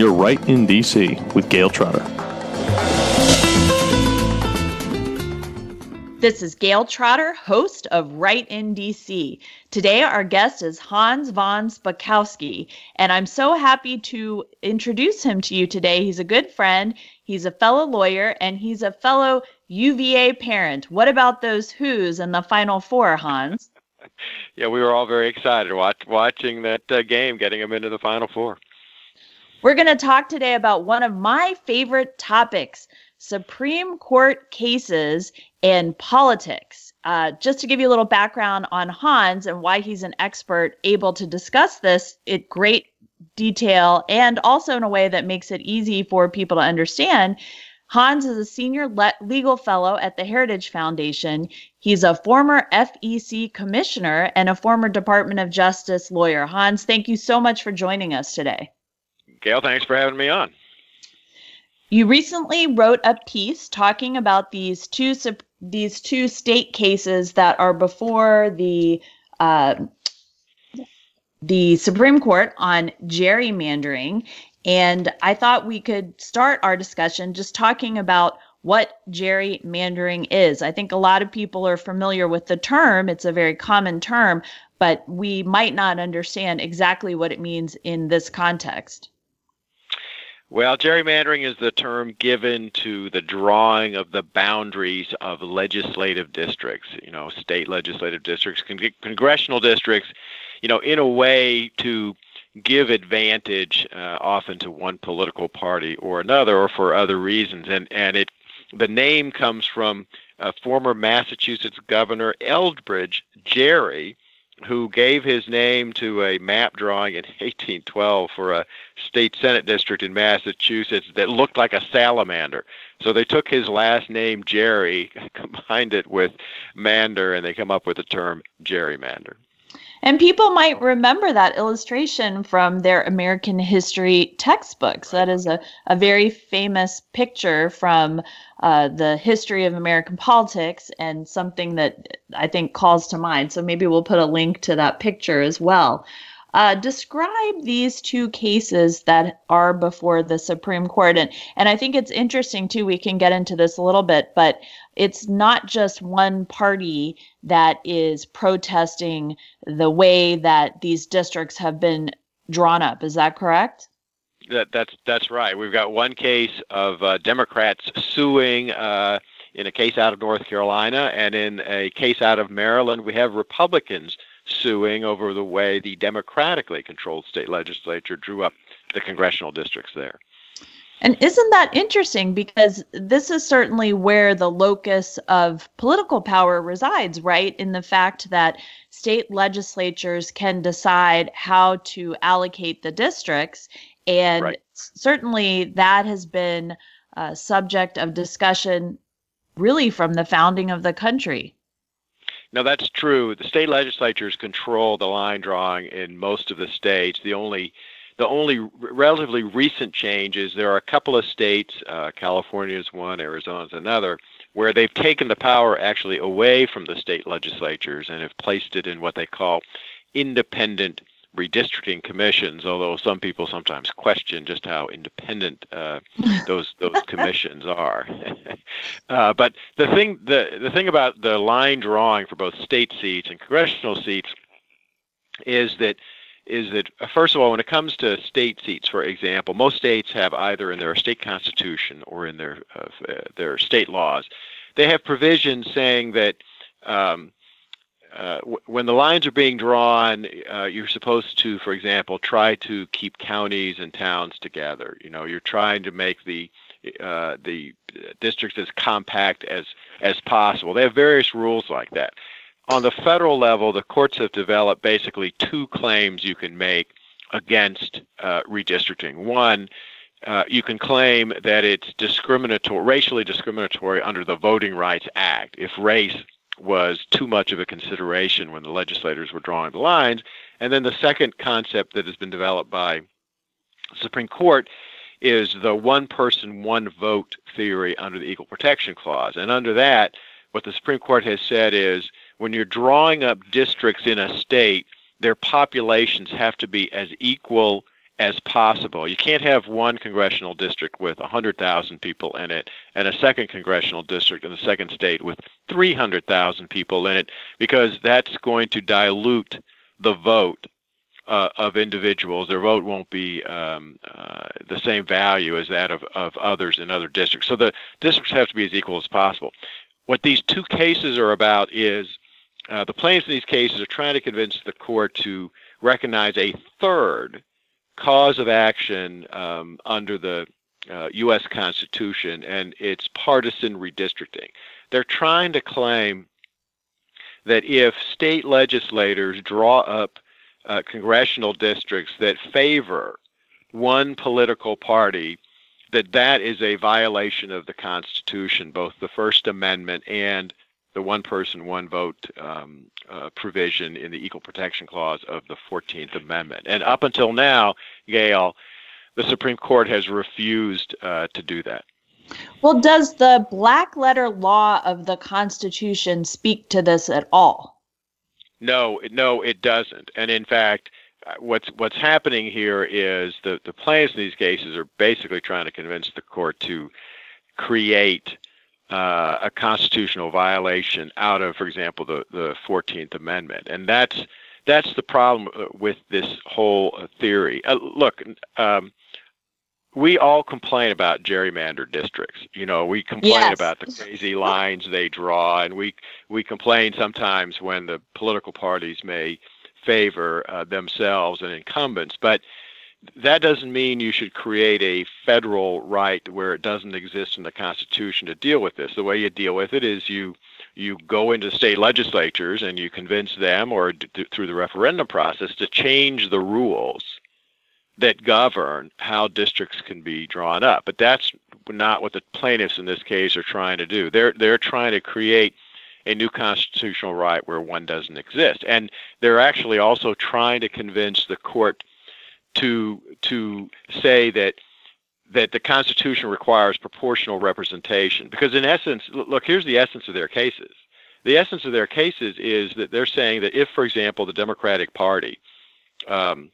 You're right in DC with Gayle Trotter. This is Gayle Trotter, host of Right in DC. Today, our guest is Hans von Spakovsky, and I'm so happy to introduce him to you today. He's a good friend, he's a fellow lawyer, and he's a fellow UVA parent. What about those Hoos in the Final Four, Hans? yeah, we were all very excited watch, watching that uh, game, getting them into the Final Four. We're going to talk today about one of my favorite topics Supreme Court cases and politics. Uh, just to give you a little background on Hans and why he's an expert able to discuss this in great detail and also in a way that makes it easy for people to understand. Hans is a senior le- legal fellow at the Heritage Foundation. He's a former FEC commissioner and a former Department of Justice lawyer. Hans, thank you so much for joining us today. Gayle, thanks for having me on. You recently wrote a piece talking about these two these two state cases that are before the uh, the Supreme Court on gerrymandering, and I thought we could start our discussion just talking about what gerrymandering is. I think a lot of people are familiar with the term; it's a very common term, but we might not understand exactly what it means in this context. Well, gerrymandering is the term given to the drawing of the boundaries of legislative districts, you know, state legislative districts, con- congressional districts, you know, in a way to give advantage uh, often to one political party or another or for other reasons. And, and it, the name comes from uh, former Massachusetts Governor Elbridge Gerry, who gave his name to a map drawing in 1812 for a state senate district in Massachusetts that looked like a salamander. So they took his last name, Jerry, combined it with Mander, and they come up with the term gerrymander. And people might remember that illustration from their American history textbooks. That is a, a very famous picture from uh, the history of American politics and something that I think calls to mind. So maybe we'll put a link to that picture as well. Uh, describe these two cases that are before the Supreme Court. And, and I think it's interesting, too, we can get into this a little bit, but it's not just one party that is protesting the way that these districts have been drawn up. Is that correct? That, that's that's right. We've got one case of uh, Democrats suing uh, in a case out of North Carolina, and in a case out of Maryland, we have Republicans suing over the way the democratically controlled state legislature drew up the congressional districts there. And isn't that interesting? Because this is certainly where the locus of political power resides, right? In the fact that state legislatures can decide how to allocate the districts. And right. certainly that has been a subject of discussion really from the founding of the country. No, that's true. The state legislatures control the line drawing in most of the states. The only the only relatively recent change is there are a couple of states, uh, California is one, Arizona is another, where they've taken the power actually away from the state legislatures and have placed it in what they call independent redistricting commissions. Although some people sometimes question just how independent uh, those those commissions are. uh, but the thing the the thing about the line drawing for both state seats and congressional seats is that is that uh, first of all, when it comes to state seats, for example, most states have either in their state constitution or in their uh, uh, their state laws, they have provisions saying that um, uh, w- when the lines are being drawn, uh, you're supposed to, for example, try to keep counties and towns together. You know, you're trying to make the uh, the districts as compact as as possible. They have various rules like that on the federal level, the courts have developed basically two claims you can make against uh, redistricting. One, uh, you can claim that it's discriminatory, racially discriminatory under the Voting Rights Act. If race was too much of a consideration when the legislators were drawing the lines. And then the second concept that has been developed by Supreme Court is the one person, one vote theory under the Equal Protection Clause. And under that, what the Supreme Court has said is when you're drawing up districts in a state, their populations have to be as equal as possible. You can't have one congressional district with 100,000 people in it and a second congressional district in the second state with 300,000 people in it because that's going to dilute the vote uh, of individuals. Their vote won't be um, uh, the same value as that of, of others in other districts. So the districts have to be as equal as possible. What these two cases are about is uh, the plaintiffs in these cases are trying to convince the court to recognize a third cause of action um, under the uh, U.S. Constitution, and it's partisan redistricting. They're trying to claim that if state legislators draw up uh, congressional districts that favor one political party, that that is a violation of the Constitution, both the First Amendment and the one person, one vote um, uh, provision in the Equal Protection Clause of the 14th Amendment. And up until now, Gayle, the Supreme Court has refused uh, to do that. Well, does the black letter law of the Constitution speak to this at all? No, no, it doesn't. And in fact, uh, what's what's happening here is the the plaintiffs in these cases are basically trying to convince the court to create uh, a constitutional violation out of, for example, the the Fourteenth Amendment, and that's that's the problem uh, with this whole uh, theory. Uh, look, um, we all complain about gerrymandered districts. You know, we complain yes. about the crazy lines they draw, and we we complain sometimes when the political parties may favor uh, themselves and incumbents, but that doesn't mean you should create a federal right where it doesn't exist in the Constitution to deal with this. The way you deal with it is you you go into state legislatures and you convince them, or d- through the referendum process, to change the rules that govern how districts can be drawn up. But that's not what the plaintiffs in this case are trying to do. They're they're trying to create a new constitutional right where one doesn't exist, and they're actually also trying to convince the court to to say that that the Constitution requires proportional representation. Because in essence, look, here's the essence of their cases. The essence of their cases is that they're saying that if, for example, the Democratic Party um,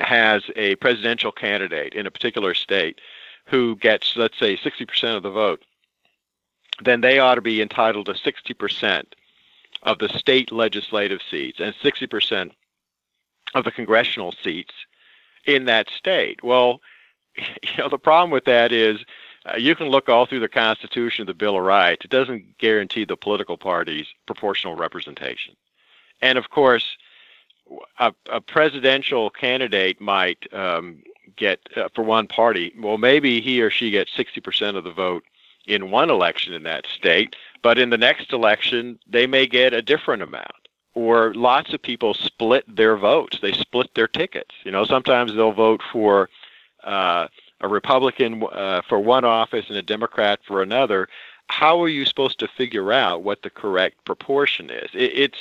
has a presidential candidate in a particular state who gets, let's say, 60% of the vote, then they ought to be entitled to 60% of the state legislative seats and 60% of the congressional seats in that state. Well, you know, the problem with that is uh, you can look all through the Constitution, the Bill of Rights. It doesn't guarantee the political parties proportional representation. And of course, a, a presidential candidate might um, get, uh, for one party, well, maybe he or she gets 60% of the vote in one election in that state, but in the next election, they may get a different amount or lots of people split their votes. They split their tickets. You know, sometimes they'll vote for uh, a Republican uh, for one office and a Democrat for another. How are you supposed to figure out what the correct proportion is? It, it's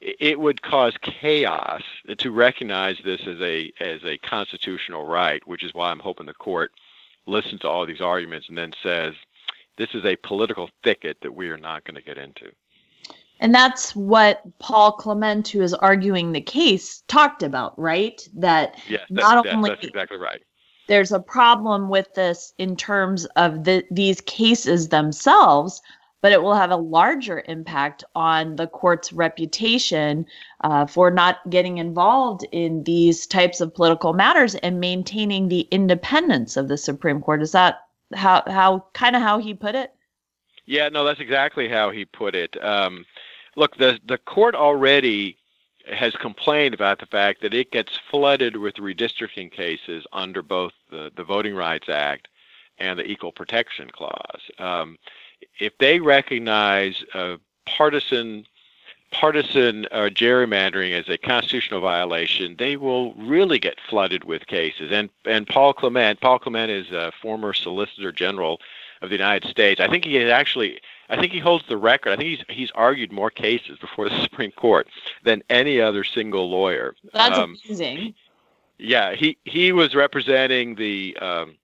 it would cause chaos to recognize this as a as a constitutional right, which is why I'm hoping the court listens to all these arguments and then says this is a political thicket that we are not going to get into. And that's what Paul Clement, who is arguing the case, talked about, right? That yes, not only that's exactly right. There's a problem with this in terms of the, these cases themselves, but it will have a larger impact on the court's reputation uh, for not getting involved in these types of political matters and maintaining the independence of the Supreme Court. Is that how how kind of how he put it? Yeah, no, that's exactly how he put it. Um, look, the the court already has complained about the fact that it gets flooded with redistricting cases under both the, the Voting Rights Act and the Equal Protection Clause. Um, if they recognize partisan partisan uh, gerrymandering as a constitutional violation, they will really get flooded with cases. And and Paul Clement, Paul Clement is a former Solicitor General of the United States. I think he had actually I think he holds the record. I think he's he's argued more cases before the Supreme Court than any other single lawyer. That's um, amazing. Yeah, he he was representing the um,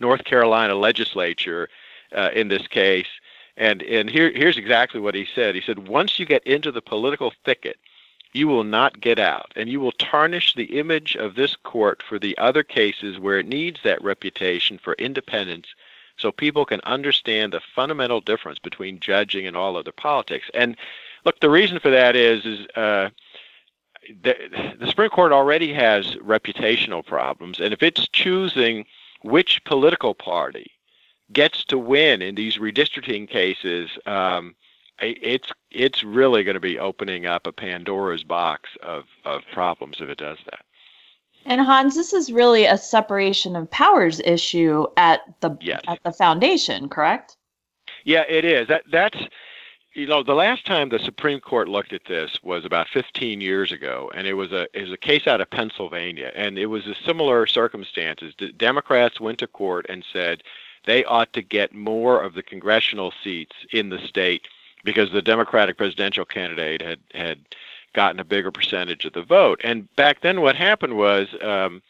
North Carolina legislature uh, in this case, and and here here's exactly what he said. He said once you get into the political thicket you will not get out, and you will tarnish the image of this court for the other cases where it needs that reputation for independence so people can understand the fundamental difference between judging and all other politics. And look, the reason for that is is uh, the, the Supreme Court already has reputational problems, and if it's choosing which political party gets to win in these redistricting cases, um, it's it's really going to be opening up a Pandora's box of, of problems if it does that. And Hans, this is really a separation of powers issue at the yes. at the foundation, correct? Yeah, it is. That that's you know the last time the Supreme Court looked at this was about 15 years ago, and it was a it was a case out of Pennsylvania, and it was a similar circumstances. The Democrats went to court and said they ought to get more of the congressional seats in the state because the Democratic presidential candidate had had gotten a bigger percentage of the vote. And back then, what happened was um,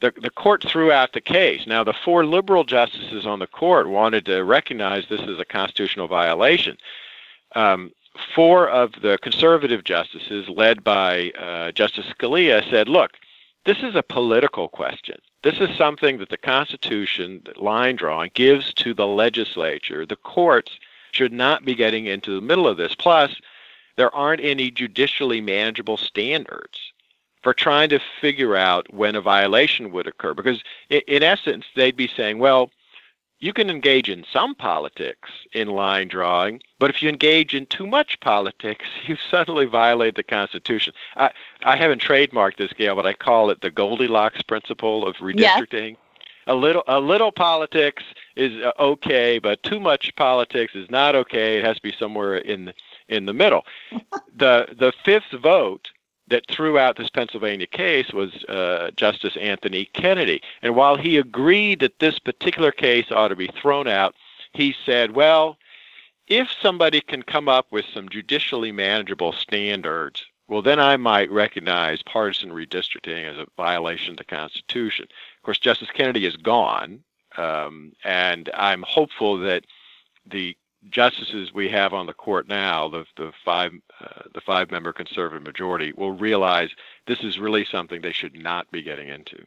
the the court threw out the case. Now, the four liberal justices on the court wanted to recognize this as a constitutional violation. Um, four of the conservative justices, led by uh, Justice Scalia, said, "Look, this is a political question. This is something that the Constitution, line drawing, gives to the legislature. The courts should not be getting into the middle of this. Plus, there aren't any judicially manageable standards for trying to figure out when a violation would occur. Because in essence, they'd be saying, well, you can engage in some politics in line drawing, but if you engage in too much politics, you suddenly violate the Constitution. I, I haven't trademarked this, Gayle, but I call it the Goldilocks principle of redistricting. Yeah. A little, a little politics is uh, okay, but too much politics is not okay. It has to be somewhere in in the middle. the the fifth vote that threw out this Pennsylvania case was uh, Justice Anthony Kennedy. And while he agreed that this particular case ought to be thrown out, he said, well, if somebody can come up with some judicially manageable standards, well, then I might recognize partisan redistricting as a violation of the Constitution. Of course, Justice Kennedy is gone, um, and I'm hopeful that the justices we have on the court now, the the five uh, the five member conservative majority, will realize this is really something they should not be getting into.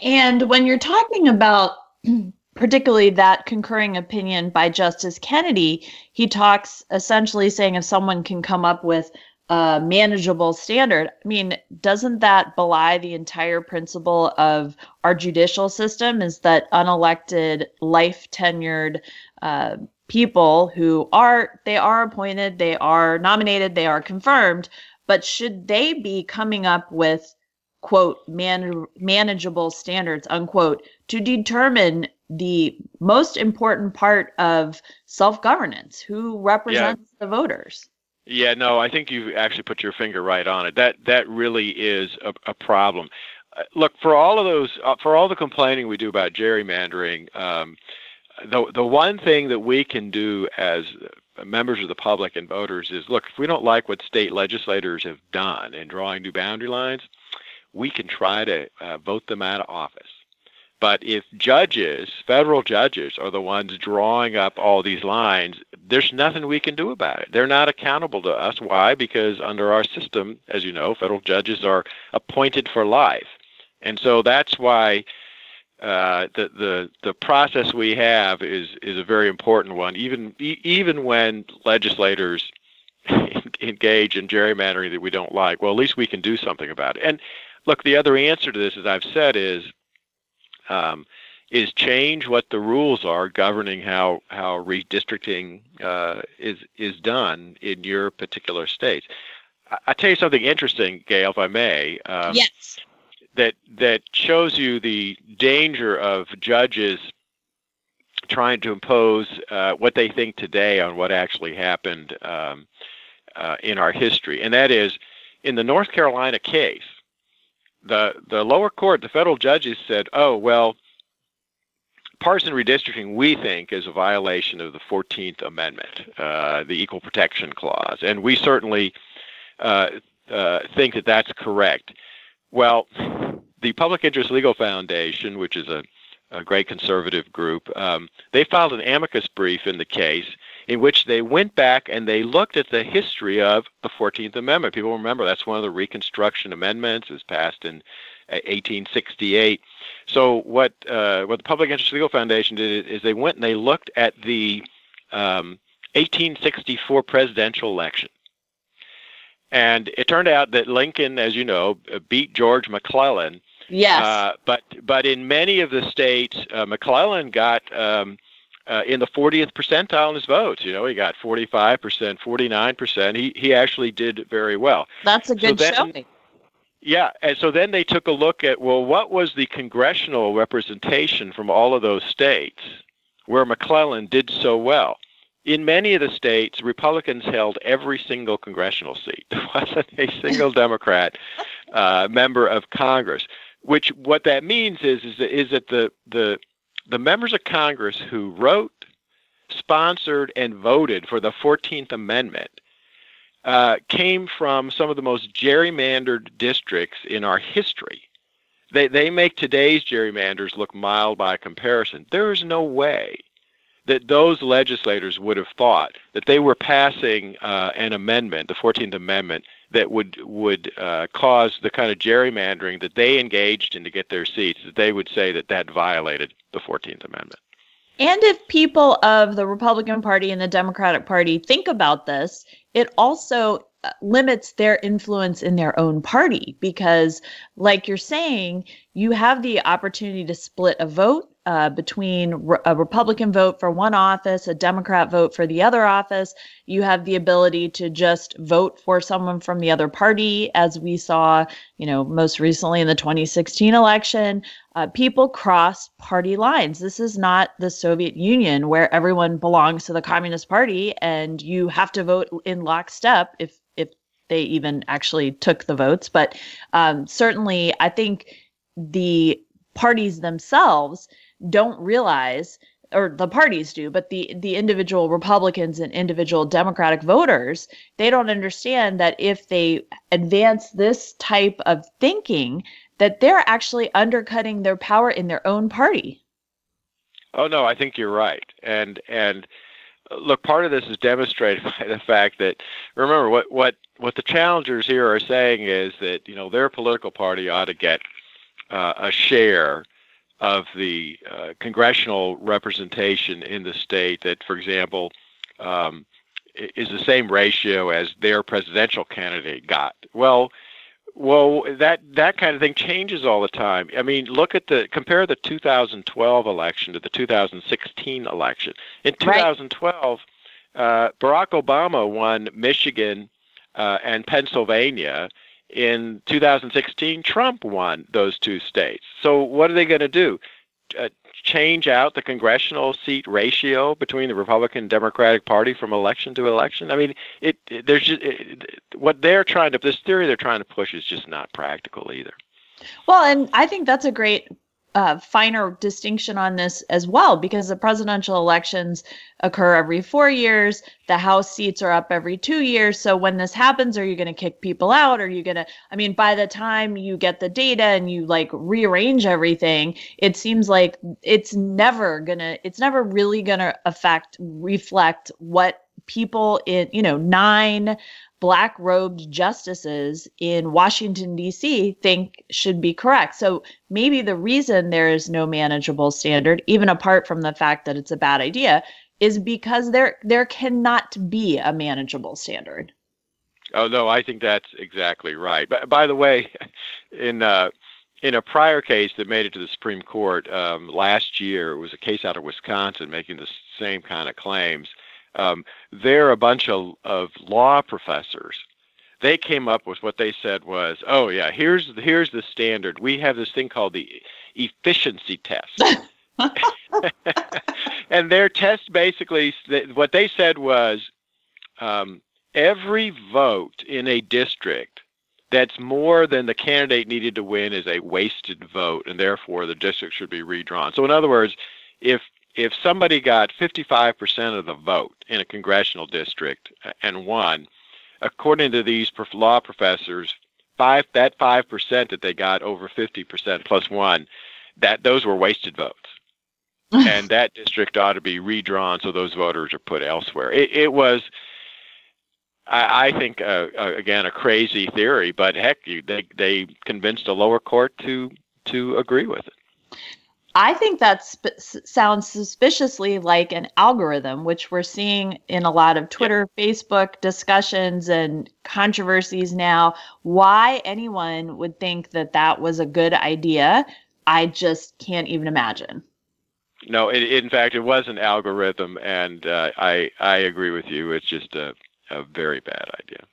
And when you're talking about particularly that concurring opinion by Justice Kennedy, he talks essentially saying if someone can come up with a manageable standard, I mean, doesn't that belie the entire principle of our judicial system? Is that unelected, life tenured uh, people who are they are appointed, they are nominated, they are confirmed, but should they be coming up with quote man- manageable standards unquote to determine the most important part of self-governance? Who represents yeah. the voters? Yeah no i think you actually put your finger right on it. That that really is a, a problem. Uh, look for all of those uh, for all the complaining we do about gerrymandering um, the the one thing that we can do as members of the public and voters is look if we don't like what state legislators have done in drawing new boundary lines we can try to uh, vote them out of office. But if judges federal judges are the ones drawing up all these lines there's nothing we can do about it. They're not accountable to us. Why? Because under our system as you know federal judges are appointed for life. And so that's why uh, the the the process we have is is a very important one. Even even when legislators engage in gerrymandering that we don't like, well, at least we can do something about it. And look, the other answer to this, as I've said, is um, is change what the rules are governing how how redistricting uh, is is done in your particular state. I, I tell you something interesting, Gayle, if I may. Um, yes that that shows you the danger of judges trying to impose uh, what they think today on what actually happened um, uh, in our history, and that is in the North Carolina case. The the lower court, the federal judges said, "Oh well, partisan redistricting, we think, is a violation of the Fourteenth Amendment, uh, the Equal Protection Clause, and we certainly uh, uh, think that that's correct." Well, the Public Interest Legal Foundation, which is a, a great conservative group, um, they filed an amicus brief in the case in which they went back and they looked at the history of the 14th Amendment. People remember that's one of the Reconstruction Amendments. It was passed in 1868. Uh, so what uh, what the Public Interest Legal Foundation did is they went and they looked at the um, 1864 presidential election. And it turned out that Lincoln, as you know, beat George McClellan. Yes. Uh, but but in many of the states, uh, McClellan got um, uh, in the 40th percentile in his votes. You know, he got 45 percent, 49 percent. He he actually did very well. That's a good so then, showing. Yeah, and so then they took a look at well, what was the congressional representation from all of those states where McClellan did so well? In many of the states, Republicans held every single congressional seat. There wasn't a single Democrat uh, member of Congress. Which what that means is is that, is that the the the members of Congress who wrote, sponsored, and voted for the 14th Amendment uh, came from some of the most gerrymandered districts in our history. They, they make today's gerrymanders look mild by comparison. There is no way that those legislators would have thought that they were passing uh, an amendment, the 14th Amendment, that would would uh, cause the kind of gerrymandering that they engaged in to get their seats. That they would say that that violated the 14th Amendment. And if people of the Republican Party and the Democratic Party think about this, it also uh, limits their influence in their own party because, like you're saying, you have the opportunity to split a vote uh, between re- a Republican vote for one office, a Democrat vote for the other office. You have the ability to just vote for someone from the other party, as we saw, you know, most recently in the 2016 election. Uh, people cross party lines. This is not the Soviet Union where everyone belongs to the Communist Party and you have to vote in lockstep if if they even actually took the votes. But um, certainly, I think the parties themselves don't realize or the parties do but the the individual republicans and individual democratic voters they don't understand that if they advance this type of thinking that they're actually undercutting their power in their own party. Oh no i think you're right. And and uh, look part of this is demonstrated by the fact that remember what what what the challengers here are saying is that you know their political party ought to get uh, a share of the uh, congressional representation in the state that, for example, um, is the same ratio as their presidential candidate got. Well, well, that that kind of thing changes all the time. I mean, look at the compare the 2012 election to the 2016 election. In 2012, right. uh, Barack Obama won Michigan uh, and Pennsylvania in 2016, Trump won those two states. So what are they going to do? Uh, change out the congressional seat ratio between the Republican and Democratic Party from election to election? I mean, it, it there's just it, what they're trying to this theory they're trying to push is just not practical either. Well, and I think that's a great uh, finer distinction on this as well because the presidential elections occur every four years. The House seats are up every two years. So when this happens, are you going to kick people out? Are you going to, I mean, by the time you get the data and you like rearrange everything, it seems like it's never going to, it's never really going to affect, reflect what people in, you know, nine black robed justices in Washington, D.C. think should be correct. So maybe the reason there is no manageable standard, even apart from the fact that it's a bad idea, is because there there cannot be a manageable standard. Oh no, I think that's exactly right. But by the way, in uh, in a prior case that made it to the Supreme Court um, last year, it was a case out of Wisconsin making the same kind of claims. Um, they're a bunch of, of law professors. They came up with what they said was, oh yeah, here's here's the standard. We have this thing called the efficiency test. and their test basically, what they said was, um, every vote in a district that's more than the candidate needed to win is a wasted vote, and therefore the district should be redrawn. So, in other words, if if somebody got 55% of the vote in a congressional district and won, according to these law professors, five that five percent that they got over 50% plus one, that those were wasted votes. and that district ought to be redrawn so those voters are put elsewhere. It, it was, I, I think, uh, uh, again, a crazy theory, but heck, you, they they convinced a lower court to to agree with it. I think that sp- sounds suspiciously like an algorithm, which we're seeing in a lot of Twitter, yeah. Facebook discussions and controversies now. Why anyone would think that that was a good idea, I just can't even imagine. No, it, in fact, it was an algorithm, and uh, I I agree with you. It's just a, a very bad idea.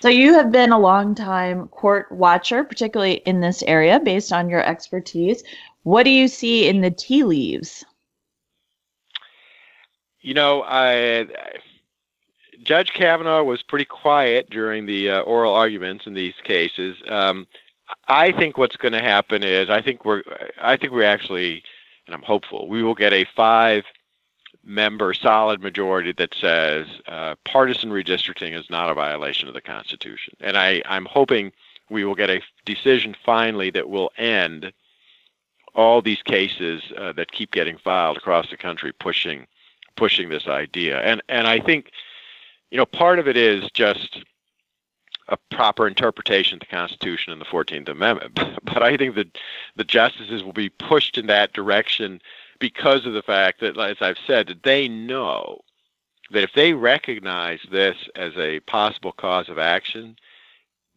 So you have been a long time court watcher, particularly in this area, based on your expertise. What do you see in the tea leaves? You know, I, Judge Kavanaugh was pretty quiet during the uh, oral arguments in these cases. Um, I think what's going to happen is I think we're I think we actually, and I'm hopeful we will get a five member solid majority that says uh, partisan redistricting is not a violation of the Constitution, and I I'm hoping we will get a decision finally that will end all these cases uh, that keep getting filed across the country pushing pushing this idea. And and I think you know part of it is just a proper interpretation of the Constitution and the 14th Amendment. But I think that the justices will be pushed in that direction because of the fact that, as I've said, that they know that if they recognize this as a possible cause of action,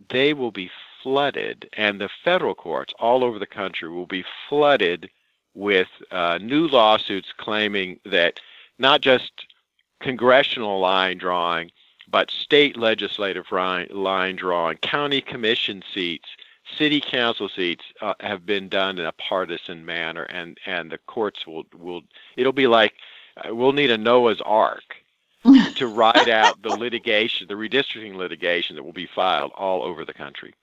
they will be flooded, and the federal courts all over the country will be flooded with uh, new lawsuits claiming that not just congressional line drawing, but state legislative line drawing, county commission seats, city council seats uh, have been done in a partisan manner, and and the courts will will it'll be like uh, we'll need a Noah's Ark to ride out the litigation, the redistricting litigation that will be filed all over the country.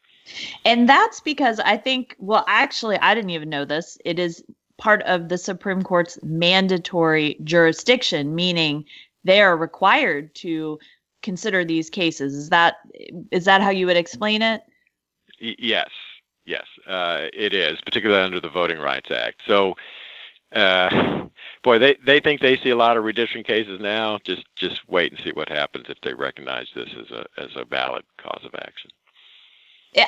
And that's because I think, well, actually, I didn't even know this. It is part of the Supreme Court's mandatory jurisdiction, meaning they are required to consider these cases. Is that is that how you would explain it? yes, yes, uh, it is, particularly under the Voting Rights Act. So, uh, boy, they they think they see a lot of redistricting cases now. Just just wait and see what happens if they recognize this as a as a valid cause of action.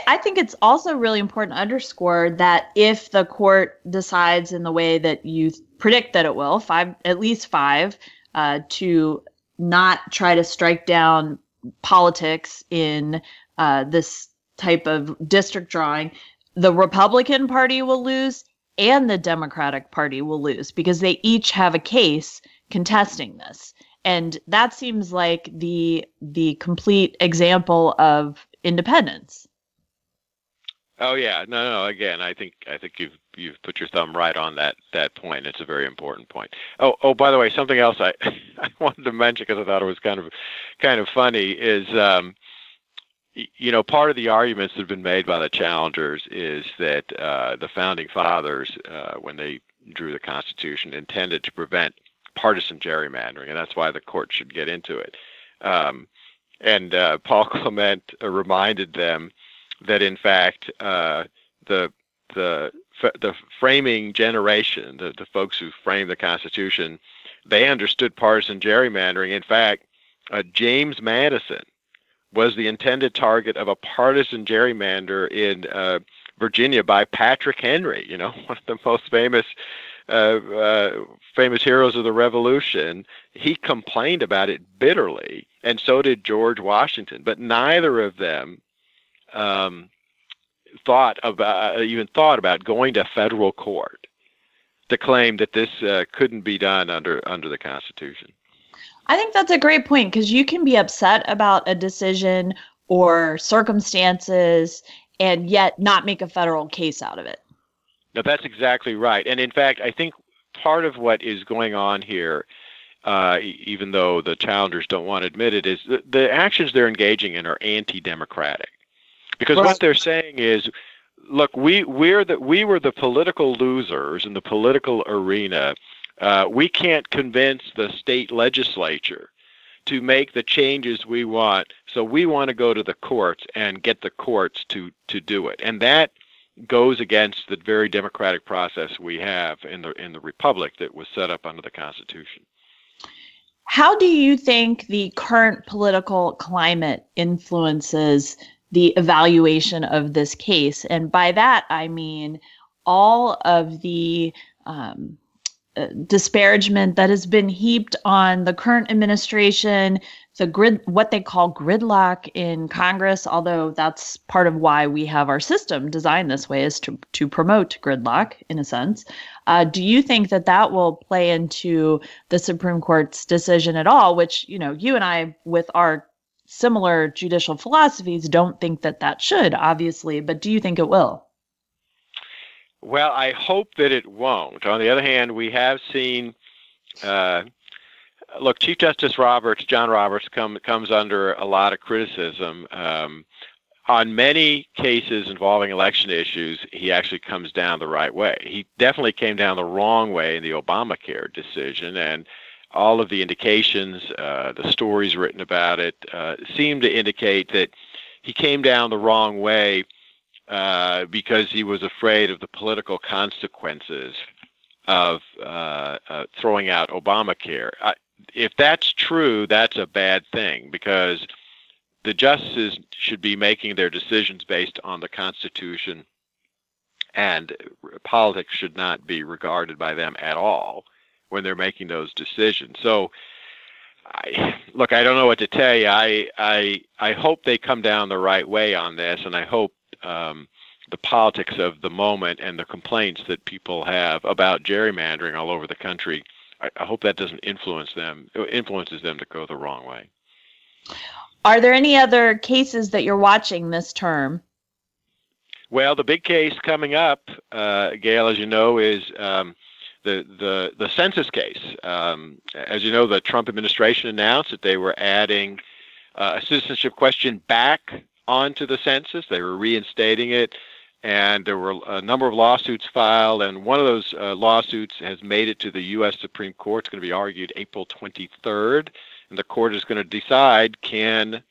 I think it's also really important to underscore that if the court decides in the way that you predict that it will, five at least five, uh, to not try to strike down politics in uh, this type of district drawing, the Republican Party will lose and the Democratic Party will lose because they each have a case contesting this. And that seems like the the complete example of independence. Oh yeah, no, no. Again, I think I think you've you've put your thumb right on that that point. It's a very important point. Oh, oh, by the way, something else I I wanted to mention because I thought it was kind of kind of funny is um, you know part of the arguments that have been made by the challengers is that uh, the founding fathers uh, when they drew the Constitution intended to prevent partisan gerrymandering, and that's why the court should get into it. Um, and uh, Paul Clement reminded them that in fact uh, the the the framing generation, the, the folks who framed the Constitution, they understood partisan gerrymandering. In fact, uh, James Madison was the intended target of a partisan gerrymander in uh, Virginia by Patrick Henry. You know, one of the most famous uh, uh, famous heroes of the Revolution. He complained about it bitterly, and so did George Washington. But neither of them um, thought about uh, even thought about going to federal court to claim that this uh, couldn't be done under under the Constitution. I think that's a great point because you can be upset about a decision or circumstances and yet not make a federal case out of it. No, that's exactly right. And in fact, I think part of what is going on here, uh, even though the challengers don't want to admit it, is the, the actions they're engaging in are anti-democratic. Because right. what they're saying is, look, we we're the we were the political losers in the political arena. Uh, we can't convince the state legislature to make the changes we want. So we want to go to the courts and get the courts to to do it. And that goes against the very democratic process we have in the in the republic that was set up under the Constitution. How do you think the current political climate influences the evaluation of this case? And by that, I mean all of the um, uh, disparagement that has been heaped on the current administration, the grid, what they call gridlock in Congress, although that's part of why we have our system designed this way is to, to promote gridlock in a sense. Uh, do you think that that will play into the Supreme Court's decision at all? Which, you know, you and I, with our similar judicial philosophies, don't think that that should, obviously, but do you think it will? Well, I hope that it won't. On the other hand, we have seen, uh, look, Chief Justice Roberts, John Roberts, come, comes under a lot of criticism. Um, on many cases involving election issues, he actually comes down the right way. He definitely came down the wrong way in the Obamacare decision, and all of the indications, uh, the stories written about it, uh, seem to indicate that he came down the wrong way uh, because he was afraid of the political consequences of uh, uh, throwing out Obamacare. I, if that's true, that's a bad thing because the justices should be making their decisions based on the Constitution, and politics should not be regarded by them at all when they're making those decisions. So, I, look, I don't know what to tell you. I I I hope they come down the right way on this, and I hope um, the politics of the moment and the complaints that people have about gerrymandering all over the country. I, I hope that doesn't influence them, influences them to go the wrong way. Are there any other cases that you're watching this term? Well, the big case coming up, uh, Gayle, as you know, is um, the the the census case. Um, as you know, the Trump administration announced that they were adding uh, a citizenship question back onto the census. They were reinstating it, and there were a number of lawsuits filed. And one of those uh, lawsuits has made it to the U.S. Supreme Court. It's going to be argued April 23rd, and the court is going to decide can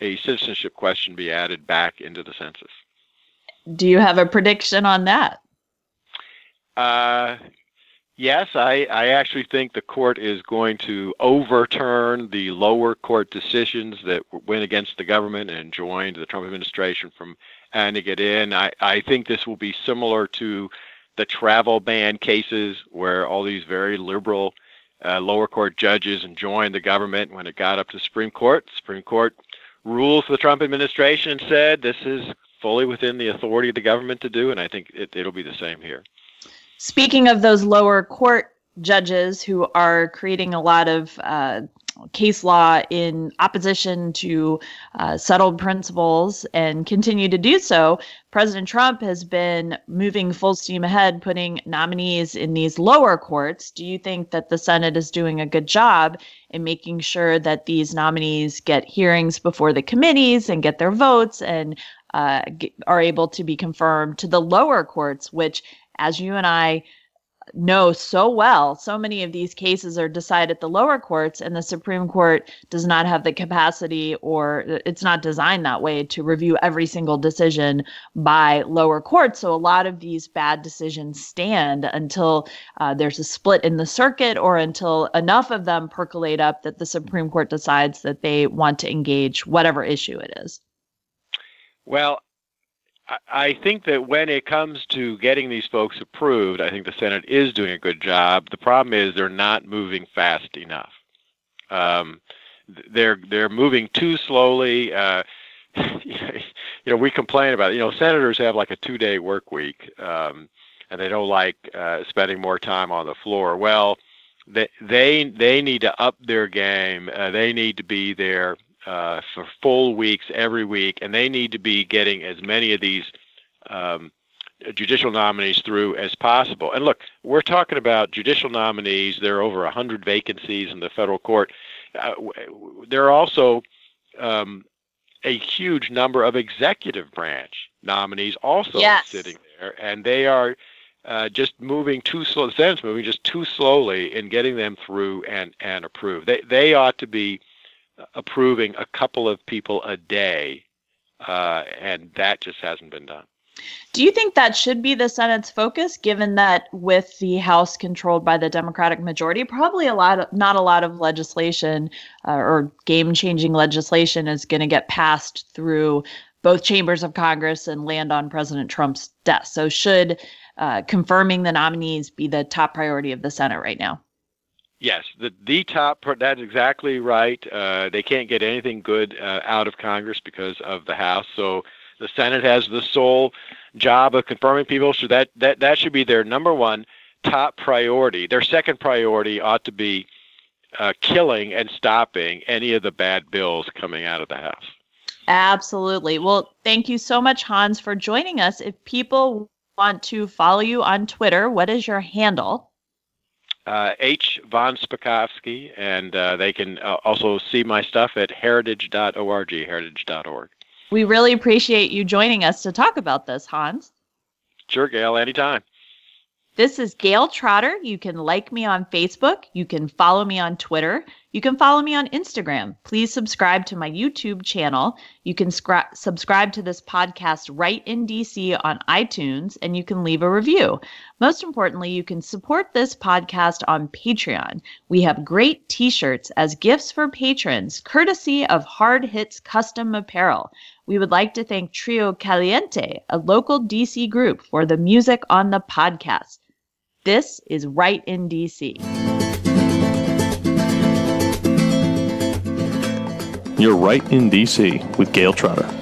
a citizenship question be added back into the census. Do you have a prediction on that? Uh, Yes, I, I actually think the court is going to overturn the lower court decisions that went against the government and joined the Trump administration from adding it in. I, I think this will be similar to the travel ban cases where all these very liberal uh, lower court judges and joined the government when it got up to the Supreme Court. The Supreme Court ruled for the Trump administration and said this is fully within the authority of the government to do, and I think it, it'll be the same here. Speaking of those lower court judges who are creating a lot of uh, case law in opposition to uh, settled principles and continue to do so, President Trump has been moving full steam ahead, putting nominees in these lower courts. Do you think that the Senate is doing a good job in making sure that these nominees get hearings before the committees and get their votes and uh, are able to be confirmed to the lower courts, which as you and I know so well, so many of these cases are decided at the lower courts, and the Supreme Court does not have the capacity or it's not designed that way to review every single decision by lower courts. So a lot of these bad decisions stand until uh, there's a split in the circuit or until enough of them percolate up that the Supreme Court decides that they want to engage whatever issue it is. Well, I think that when it comes to getting these folks approved, I think the Senate is doing a good job. The problem is they're not moving fast enough. Um, they're they're moving too slowly. Uh, you know, we complain about it. You know, senators have like a two-day work week, um, and they don't like uh, spending more time on the floor. Well, they they they need to up their game. Uh, they need to be there uh, for full weeks every week, and they need to be getting as many of these um, judicial nominees through as possible. And look, we're talking about judicial nominees. There are over 100 vacancies in the federal court. Uh, there are also um, a huge number of executive branch nominees also yes. sitting there, and they are uh, just moving too slow. The Senate's moving just too slowly in getting them through and and approved. They they ought to be approving a couple of people a day, uh, and that just hasn't been done. Do you think that should be the Senate's focus, given that with the House controlled by the Democratic majority, probably a lot, of, not a lot of legislation uh, or game-changing legislation is going to get passed through both chambers of Congress and land on President Trump's desk. So, should uh, confirming the nominees be the top priority of the Senate right now? Yes, the the top. That's exactly right. Uh, they can't get anything good uh, out of Congress because of the House. So the Senate has the sole job of confirming people. So that that that should be their number one top priority. Their second priority ought to be uh, killing and stopping any of the bad bills coming out of the House. Absolutely. Well, thank you so much, Hans, for joining us. If people want to follow you on Twitter, what is your handle? Uh, H. von Spakovsky, and uh, they can uh, also see my stuff at heritage.org, heritage.org. We really appreciate you joining us to talk about this, Hans. Sure, Gayle, anytime. This is Gayle Trotter. You can like me on Facebook. You can follow me on Twitter. You can follow me on Instagram. Please subscribe to my YouTube channel. You can scra- subscribe to this podcast right in DC on iTunes, and you can leave a review. Most importantly, you can support this podcast on Patreon. We have great t shirts as gifts for patrons, courtesy of Hard Hits Custom Apparel. We would like to thank Trio Caliente, a local DC group, for the music on the podcast. This is Right in DC. You're right in DC with Gayle Trotter.